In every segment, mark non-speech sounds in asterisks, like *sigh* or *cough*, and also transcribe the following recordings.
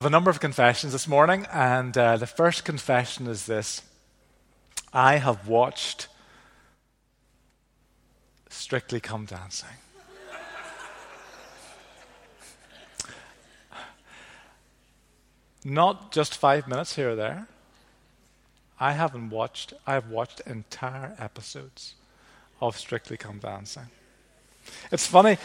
a number of confessions this morning, and uh, the first confession is this I have watched Strictly Come Dancing. Not just five minutes here or there. I haven't watched, I have watched entire episodes of Strictly Come Dancing. It's funny.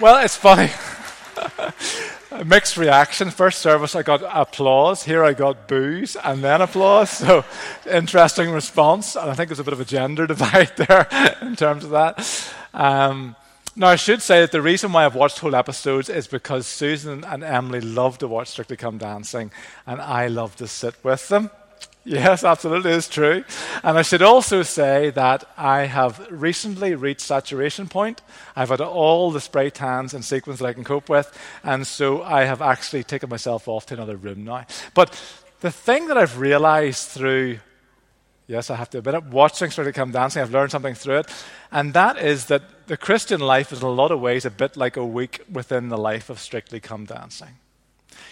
Well, it's funny. *laughs* *laughs* mixed reaction. First service, I got applause. Here, I got boos and then applause. So, interesting response. And I think there's a bit of a gender *laughs* divide there in terms of that. Um, now, I should say that the reason why I've watched whole episodes is because Susan and Emily love to watch Strictly Come Dancing, and I love to sit with them. *laughs* Yes, absolutely, it's true. And I should also say that I have recently reached saturation point. I've had all the spray tans and sequins that I can cope with, and so I have actually taken myself off to another room now. But the thing that I've realized through, yes, I have to admit it, watching Strictly Come Dancing, I've learned something through it, and that is that the Christian life is in a lot of ways a bit like a week within the life of Strictly Come Dancing.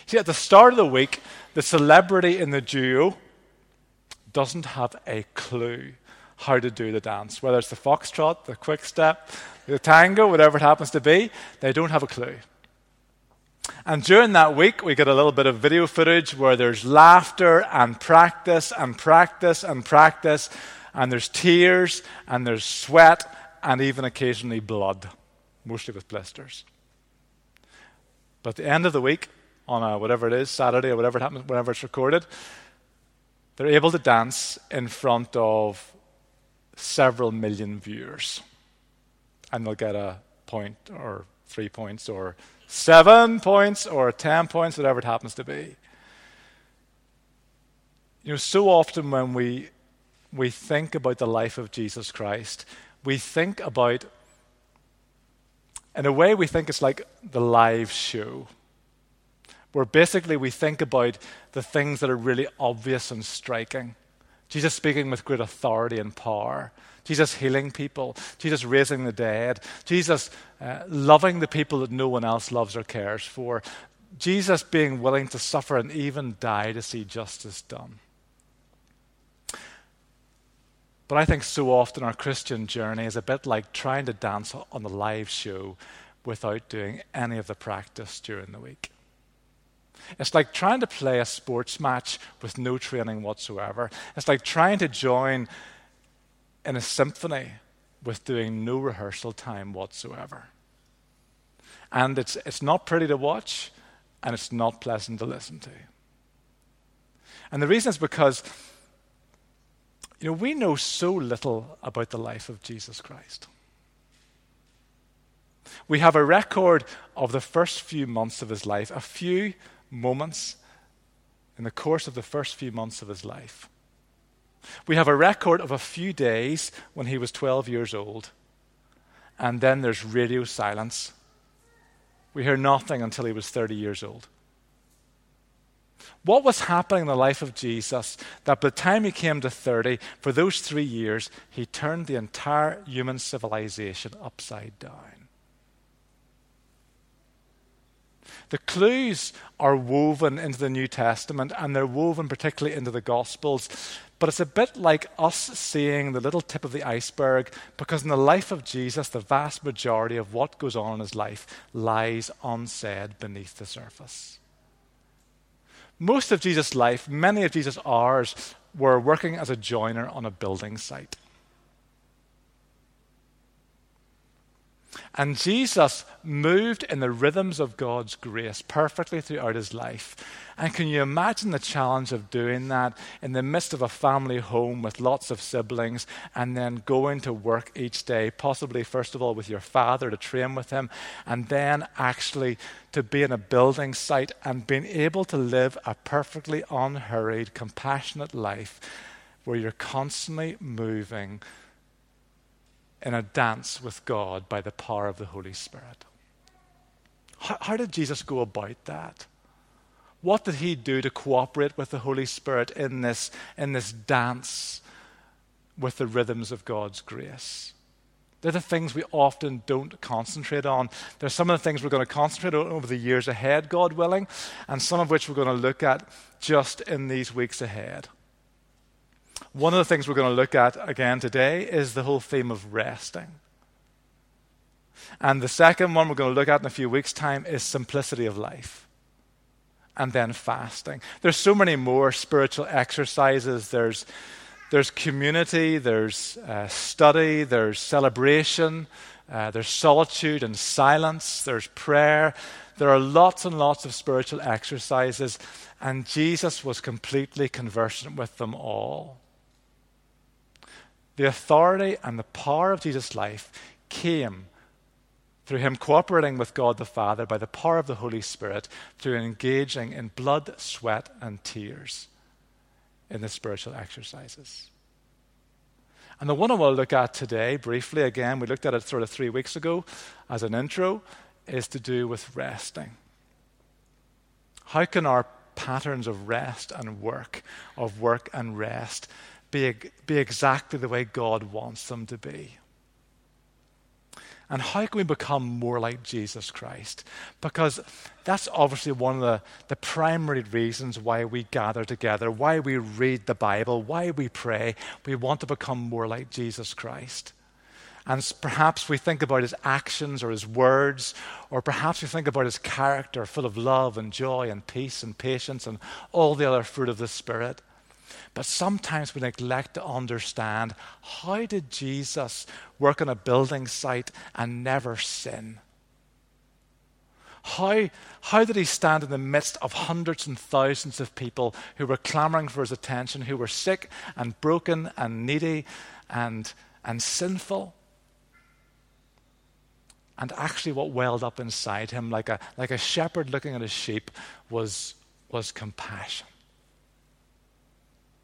See, at the start of the week, the celebrity in the duo doesn't have a clue how to do the dance, whether it's the foxtrot, the quick step, the tango, whatever it happens to be, they don't have a clue. And during that week, we get a little bit of video footage where there's laughter and practice and practice and practice, and there's tears and there's sweat and even occasionally blood, mostly with blisters. But at the end of the week, on a, whatever it is, Saturday or whatever it happens, whenever it's recorded, they're able to dance in front of several million viewers. And they'll get a point or three points or seven points or 10 points, whatever it happens to be. You know, so often when we, we think about the life of Jesus Christ, we think about, in a way, we think it's like the live show where basically we think about the things that are really obvious and striking. Jesus speaking with great authority and power. Jesus healing people. Jesus raising the dead. Jesus uh, loving the people that no one else loves or cares for. Jesus being willing to suffer and even die to see justice done. But I think so often our Christian journey is a bit like trying to dance on the live show without doing any of the practice during the week. It's like trying to play a sports match with no training whatsoever. It's like trying to join in a symphony with doing no rehearsal time whatsoever. And it's, it's not pretty to watch, and it's not pleasant to listen to. And the reason is because you know, we know so little about the life of Jesus Christ. We have a record of the first few months of his life, a few moments in the course of the first few months of his life. We have a record of a few days when he was 12 years old, and then there's radio silence. We hear nothing until he was 30 years old. What was happening in the life of Jesus that by the time he came to 30, for those three years, he turned the entire human civilization upside down? The clues are woven into the New Testament and they're woven particularly into the Gospels. But it's a bit like us seeing the little tip of the iceberg because in the life of Jesus, the vast majority of what goes on in his life lies unsaid beneath the surface. Most of Jesus' life, many of Jesus' hours, were working as a joiner on a building site. And Jesus moved in the rhythms of God's grace perfectly throughout his life. And can you imagine the challenge of doing that in the midst of a family home with lots of siblings and then going to work each day, possibly first of all with your father to train with him, and then actually to be in a building site and being able to live a perfectly unhurried, compassionate life where you're constantly moving in a dance with God by the power of the Holy Spirit. How, how, did Jesus go about that? What did he do to cooperate with the Holy Spirit in this, in this dance with the rhythms of God's grace? They're the things we often don't concentrate on. They're some of the things we're going to concentrate on over the years ahead, God willing, and some of which we're going to look at just in these weeks ahead. One of the things we're going to look at again today is the whole theme of resting. And the second one we're going to look at in a few weeks' time is simplicity of life. And then fasting. There's so many more spiritual exercises. There's, there's community, there's uh, study, there's celebration, uh, there's solitude and silence, there's prayer. There are lots and lots of spiritual exercises, and Jesus was completely conversant with them all. The authority and the power of Jesus' life came through him cooperating with God the Father by the power of the Holy Spirit, through engaging in blood, sweat, and tears in the spiritual exercises. And the one I want to look at today, briefly again, we looked at it sort of three weeks ago as an intro, is to do with resting. How can our patterns of rest and work, of work and rest, be, be exactly the way God wants them to be? And how can we become more like Jesus Christ? Because that's obviously one of the, the primary reasons why we gather together, why we read the Bible, why we pray. We want to become more like Jesus Christ. And perhaps we think about his actions or his words, or perhaps we think about his character, full of love and joy and peace and patience and all the other fruit of the Spirit. But sometimes we neglect to understand how did Jesus work on a building site and never sin? How, how did he stand in the midst of hundreds and thousands of people who were clamoring for his attention, who were sick and broken and needy and, and sinful? And actually, what welled up inside him, like a, like a shepherd looking at his sheep, was, was compassion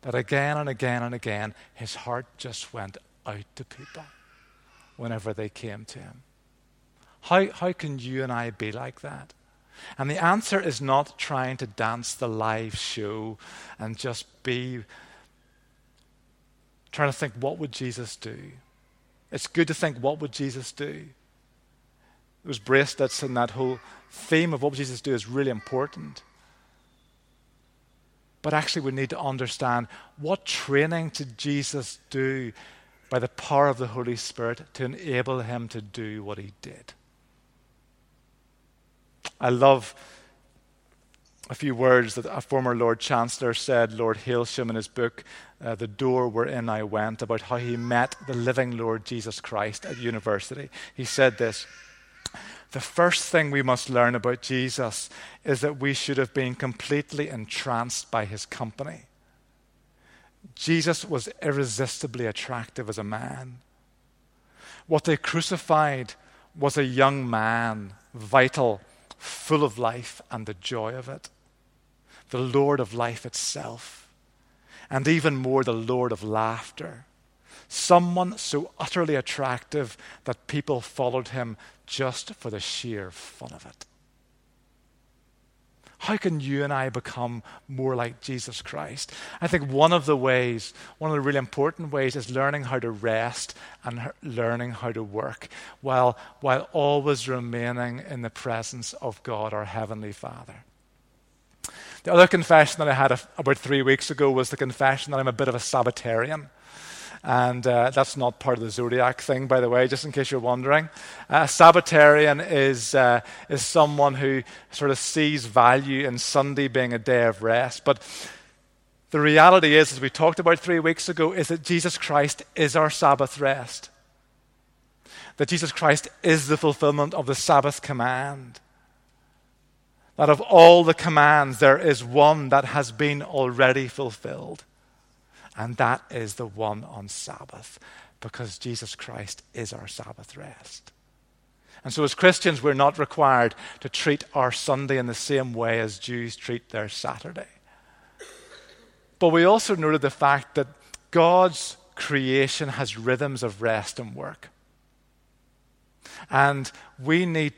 that again and again and again his heart just went out to people whenever they came to him. How, how can you and I be like that? And the answer is not trying to dance the live show and just be trying to think, what would Jesus do? It's good to think, what would Jesus do? It Those bracelets and that whole theme of what would Jesus do is really important. But actually, we need to understand what training did Jesus do by the power of the Holy Spirit to enable him to do what he did. I love a few words that a former Lord Chancellor said, Lord Hailsham, in his book, uh, The Door Wherein I Went, about how he met the living Lord Jesus Christ at university. He said this the first thing we must learn about Jesus is that we should have been completely entranced by his company. Jesus was irresistibly attractive as a man. What they crucified was a young man, vital, full of life and the joy of it, the Lord of life itself, and even more, the Lord of laughter. Someone so utterly attractive that people followed him just for the sheer fun of it. How can you and I become more like Jesus Christ? I think one of the ways, one of the really important ways, is learning how to rest and learning how to work while, while always remaining in the presence of God, our Heavenly Father. The other confession that I had about three weeks ago was the confession that I'm a bit of a Sabbatarian. And uh, that's not part of the zodiac thing, by the way, just in case you're wondering. Uh, Sabbatarian is, uh, is someone who sort of sees value in Sunday being a day of rest. But the reality is, as we talked about three weeks ago, is that Jesus Christ is our Sabbath rest. That Jesus Christ is the fulfillment of the Sabbath command. That of all the commands, there is one that has been already fulfilled and that is the one on Sabbath, because Jesus Christ is our Sabbath rest. And so, as Christians, we're not required to treat our Sunday in the same way as Jews treat their Saturday. But we also noted the fact that God's creation has rhythms of rest and work. And we need,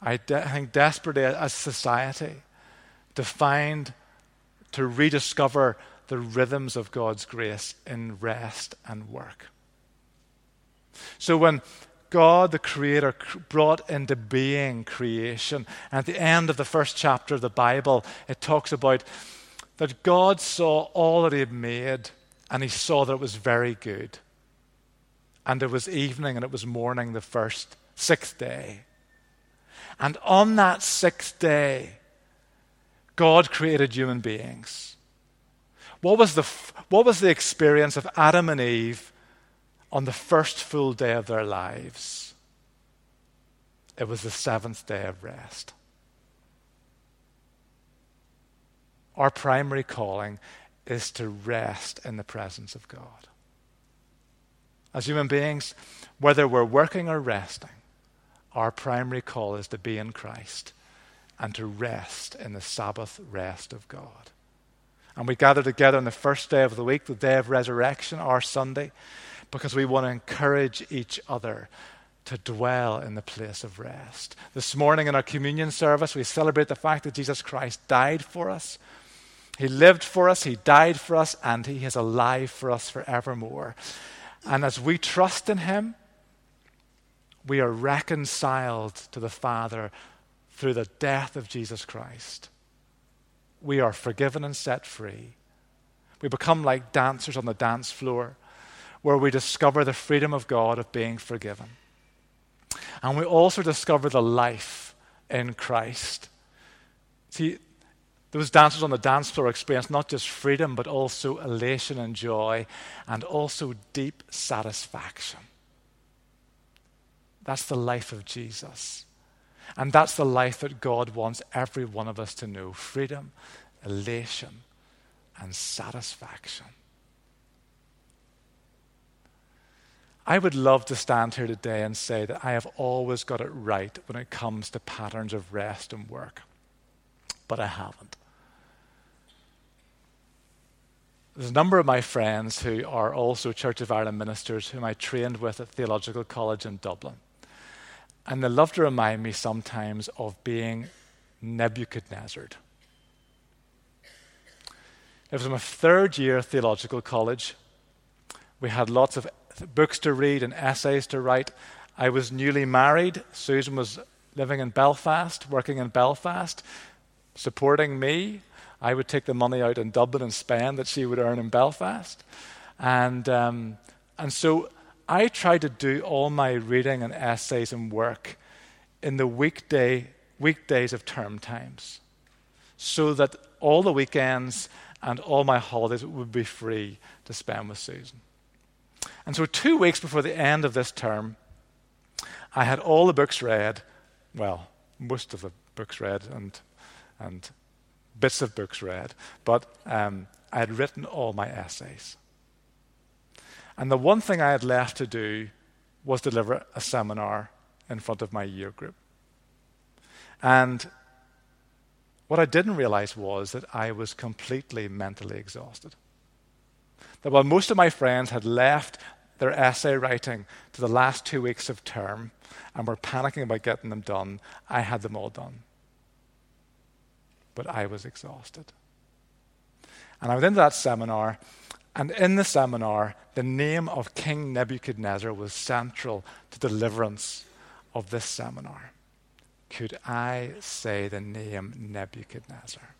I de- think, desperately as society to find, to rediscover the rhythms of God's grace in rest and work. So when God, the Creator, brought into being creation, at the end of the first chapter of the Bible, it talks about that God saw all that He had made, and He saw that it was very good. And it was evening and it was morning the first, sixth day. And on that sixth day, God created human beings. What was the, what was the experience of Adam and Eve on the first full day of their lives? It was the seventh day of rest. Our primary calling is to rest in the presence of God. As human beings, whether we're working or resting, our primary call is to be in Christ and to rest in the Sabbath rest of God. And we gather together on the first day of the week, the day of resurrection, our Sunday, because we want to encourage each other to dwell in the place of rest. This morning in our communion service, we celebrate the fact that Jesus Christ died for us. He lived for us, He died for us, and He is alive for us forevermore. And as we trust in Him, we are reconciled to the Father through the death of Jesus Christ. We are forgiven and set free. We become like dancers on the dance floor where we discover the freedom of God of being forgiven. And we also discover the life in Christ. See, those dancers on the dance floor experience not just freedom, but also elation and joy, and also deep satisfaction. That's the life of Jesus. And that's the life that God wants every one of us to know freedom, elation, and satisfaction. I would love to stand here today and say that I have always got it right when it comes to patterns of rest and work, but I haven't. There's a number of my friends who are also Church of Ireland ministers whom I trained with at Theological College in Dublin. And they love to remind me sometimes of being Nebuchadnezzar. It was my third year theological college. We had lots of books to read and essays to write. I was newly married. Susan was living in Belfast, working in Belfast, supporting me. I would take the money out in Dublin and spend that she would earn in Belfast. And, um, and so I try to do all my reading and essays and work in the weekday, weekdays of term times so that all the weekends and all my holidays would be free to spend with Susan. And so, two weeks before the end of this term, I had all the books read, well, most of the books read and, and bits of books read, but um, I had written all my essays. And the one thing I had left to do was deliver a seminar in front of my year group. And what I didn't realize was that I was completely mentally exhausted. That while most of my friends had left their essay writing to the last two weeks of term and were panicking about getting them done, I had them all done. But I was exhausted. And I went into that seminar and in the seminar, the name of King Nebuchadnezzar was central to the deliverance of this seminar. Could I say the name Nebuchadnezzar?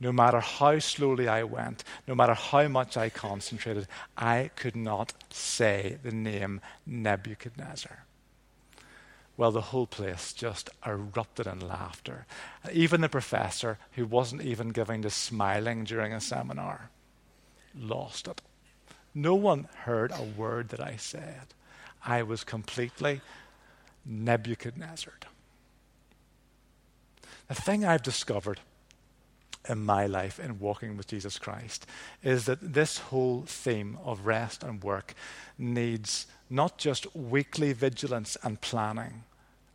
No matter how slowly I went, no matter how much I concentrated, I could not say the name Nebuchadnezzar. Well, the whole place just erupted in laughter. Even the professor, who wasn't even giving to smiling during a seminar, lost it. No one heard a word that I said. I was completely Nebuchadnezzar. The thing I've discovered in my life in walking with Jesus Christ is that this whole theme of rest and work needs not just weekly vigilance and planning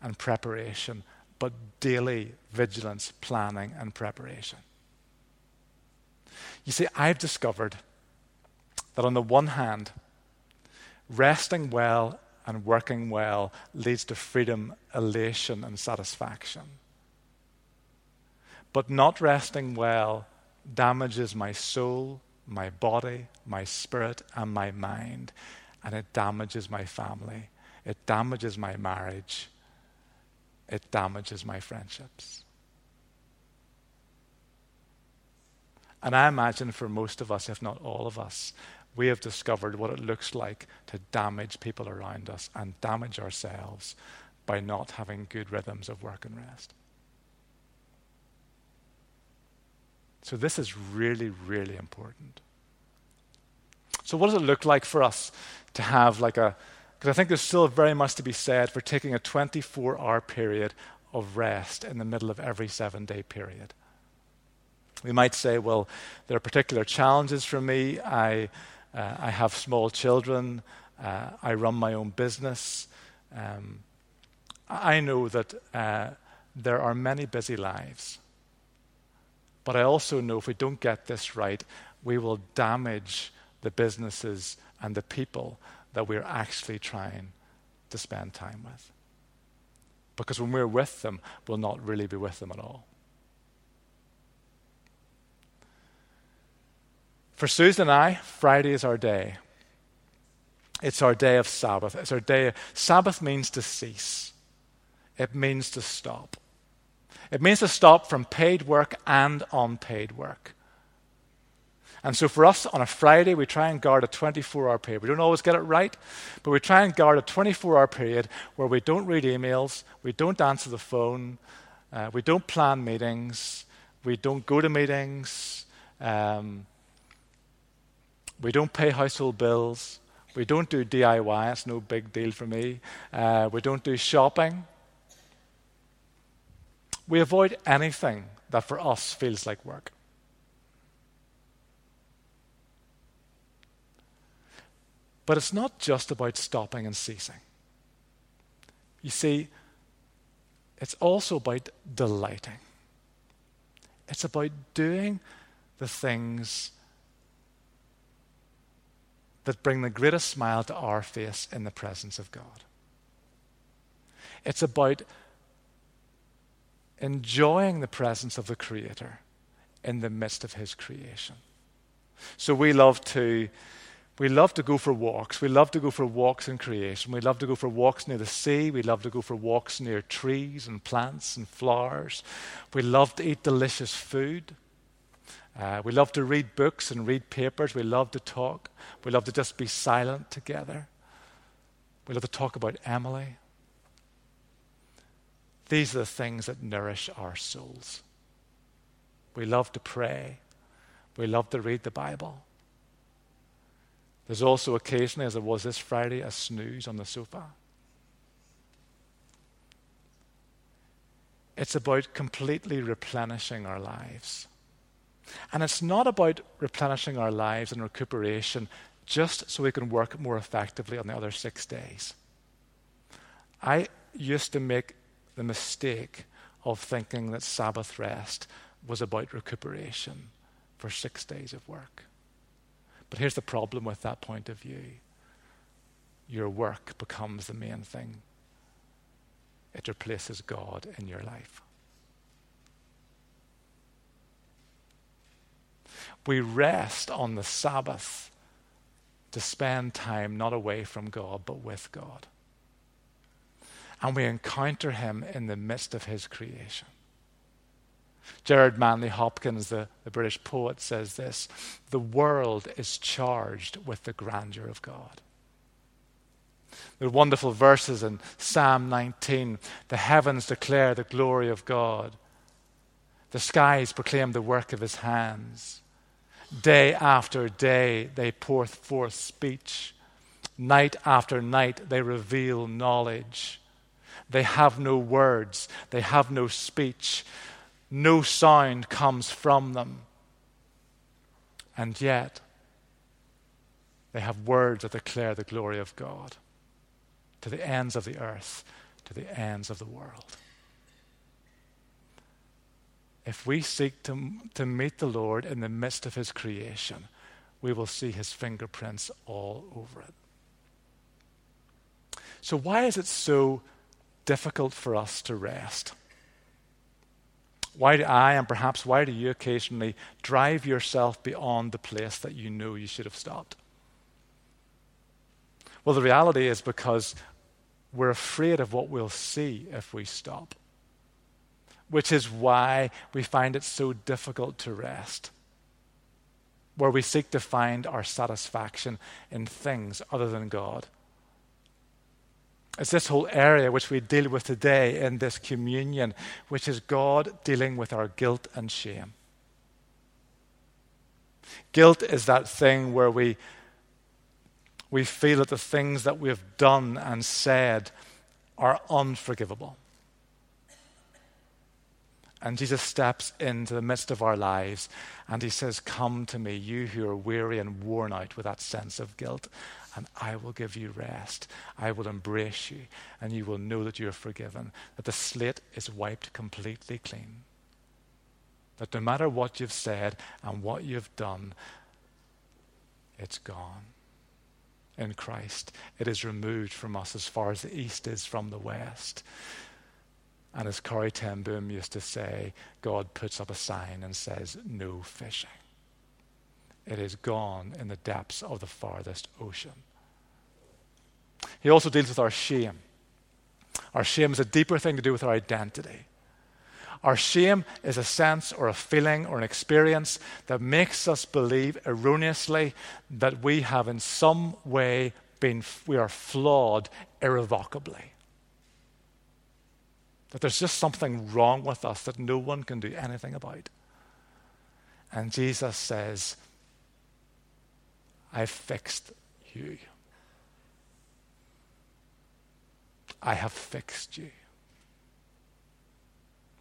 and preparation, but daily vigilance, planning, and preparation. You see, I've discovered that on the one hand, resting well and working well leads to freedom, elation, and satisfaction. But not resting well damages my soul, my body, my spirit, and my mind, and it damages my family. It damages my marriage. It damages my friendships. And I imagine for most of us, if not all of us, we have discovered what it looks like to damage people around us and damage ourselves by not having good rhythms of work and rest. So, this is really, really important. So, what does it look like for us to have like a, because I think there's still very much to be said for taking a 24 hour period of rest in the middle of every seven day period. We might say, well, there are particular challenges for me. I, uh, I have small children. Uh, I run my own business. Um, I know that uh, there are many busy lives. But I also know if we don't get this right, we will damage the businesses and the people that we're actually trying to spend time with. Because when we're with them, we'll not really be with them at all. For Susan and I, Friday is our day. It's our day of Sabbath. It's our day. Sabbath means to cease. It means to stop. It means to stop from paid work and unpaid work. And so for us on a Friday, we try and guard a 24 hour period. We don't always get it right, but we try and guard a 24 hour period where we don't read emails, we don't answer the phone, uh, we don't plan meetings, we don't go to meetings, um, we don't pay household bills, we don't do DIY, it's no big deal for me, uh, we don't do shopping. We avoid anything that for us feels like work. But it's not just about stopping and ceasing. You see, it's also about delighting. It's about doing the things that bring the greatest smile to our face in the presence of God. It's about enjoying the presence of the Creator in the midst of His creation. So we love to. We love to go for walks. We love to go for walks in creation. We love to go for walks near the sea. We love to go for walks near trees and plants and flowers. We love to eat delicious food. Uh, we love to read books and read papers. We love to talk. We love to just be silent together. We love to talk about Emily. These are the things that nourish our souls. We love to pray. We love to read the Bible. There's also occasionally, as it was this Friday, a snooze on the sofa. It's about completely replenishing our lives. And it's not about replenishing our lives and recuperation just so we can work more effectively on the other six days. I used to make the mistake of thinking that Sabbath rest was about recuperation for six days of work. But here's the problem with that point of view your work becomes the main thing, it replaces God in your life. We rest on the Sabbath to spend time not away from God, but with God and we encounter him in the midst of his creation. Gerard Manley Hopkins, the, the, British poet, says this The world is charged with the grandeur of God. There are wonderful verses in Psalm 19 The heavens declare the glory of God, the skies proclaim the work of his hands. Day after day they pour forth speech, night after night they reveal knowledge. They have no words, they have no speech, no sound comes from them. And yet, they have words that declare the glory of God to the ends of the earth, to the ends of the world. If we seek to, to meet the Lord in the midst of His creation, we will see His fingerprints all over it. So, why is it so difficult for us to rest. Why do I, and perhaps why do you occasionally drive yourself beyond the place that you know you should have stopped? Well, the reality is because we're afraid of what we'll see if we stop, which is why we find it so difficult to rest, where we seek to find our satisfaction in things other than God. It's this whole area which we deal with today in this communion, which is God dealing with our guilt and shame. Guilt is that thing where we, we feel that the things that we have done and said are unforgivable. And Jesus steps into the midst of our lives and he says, Come to me, you who are weary and worn out with that sense of guilt and I will give you rest. I will embrace you, and you will know that you are forgiven, that the slate is wiped completely clean. That no matter what you've said and what you've done, it's gone. In Christ, it is removed from us as far as the east is from the west. And as Corrie ten Boom used to say, God puts up a sign and says, No fishing. It is gone in the depths of the farthest ocean. He also deals with our shame. Our shame is a deeper thing to do with our identity. Our shame is a sense or a feeling or an experience that makes us believe erroneously that we have in some way been, we are flawed irrevocably. That there's just something wrong with us that no one can do anything about. And Jesus says, I've fixed you. I have fixed you.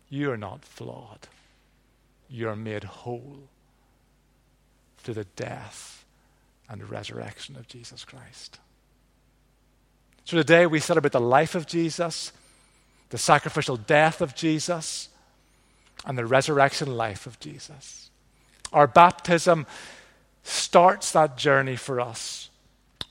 You are not flawed. You are made whole through the death and resurrection of Jesus Christ. So today we celebrate the life of Jesus, the sacrificial death of Jesus, and the resurrection life of Jesus. Our baptism starts that journey for us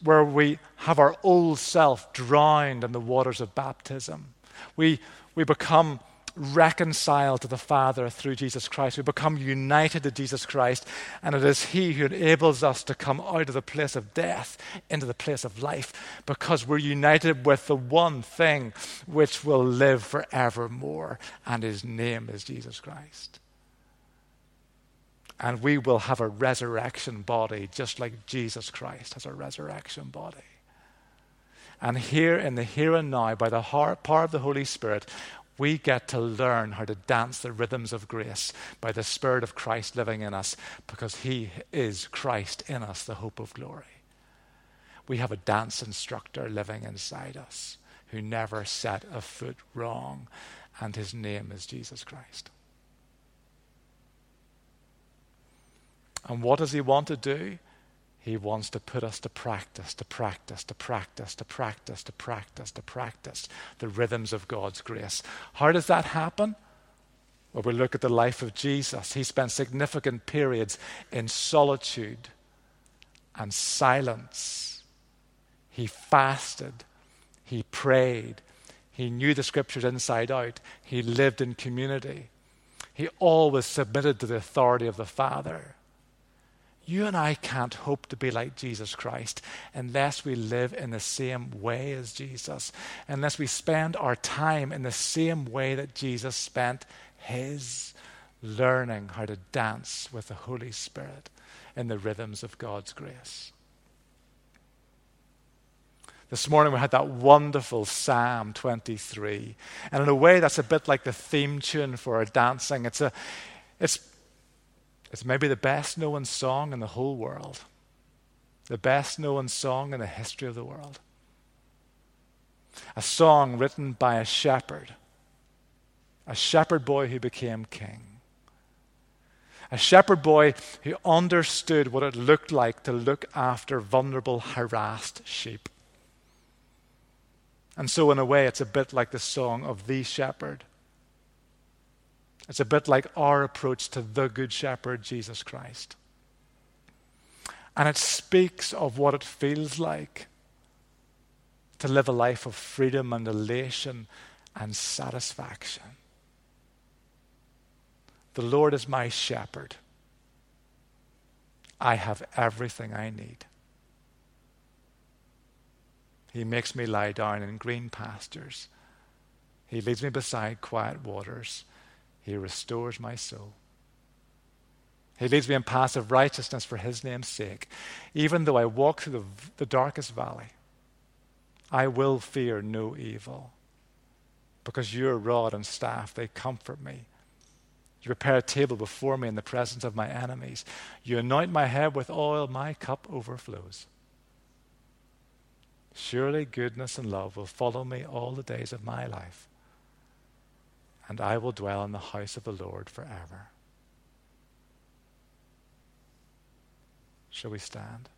where we have our old self drowned in the waters of baptism. We, we become reconciled to the Father through Jesus Christ. We become united to Jesus Christ, and it is He who enables us to come out of the place of death into the place of life because we're united with the one thing which will live forevermore, and His name is Jesus Christ and we will have a resurrection body just like Jesus Christ has a resurrection body. And here in the here and now, by the power of the Holy Spirit, we get to learn how to dance the rhythms of grace by the Spirit of Christ living in us because He is Christ in us, the hope of glory. We have a dance instructor living inside us who never set a foot wrong, and His name is Jesus Christ. And what does he want to do? He wants to put us to practice, to practice, to practice, to practice, to practice, to practice the rhythms of God's grace. How does that happen? Well, we look at the life of Jesus. He spent significant periods in solitude and silence. He fasted. He prayed. He knew the scriptures inside out. He lived in community. He always submitted to the authority of the Father. You and I can't hope to be like Jesus Christ unless we live in the same way as Jesus, unless we spend our time in the same way that Jesus spent his, learning how to dance with the Holy Spirit in the rhythms of God's grace. This morning we had that wonderful Psalm 23. And in a way, that's a bit like the theme tune for our dancing. It's, a, it's it's maybe the best known song in the whole world, the best known song in the history of the world. A song written by a shepherd, a shepherd boy who became king. A shepherd boy who understood what it looked like to look after vulnerable, harassed sheep. And so, in a way, it's a bit like the song of the shepherd it's a bit like our approach to the Good Shepherd, Jesus Christ. And it speaks of what it feels like to live a life of freedom and elation and satisfaction. The Lord is my shepherd. I have everything I need. He makes me lie down in green pastures. He leads me beside quiet waters. He restores my soul. He leads me in paths of righteousness for his name's sake. Even though I walk through the, the darkest valley, I will fear no evil. Because your rod and staff, they comfort me. You prepare a table before me in the presence of my enemies. You anoint my head with oil, my cup overflows. Surely goodness and love will follow me all the days of my life, and I will dwell in the house of the Lord forever. Shall we stand?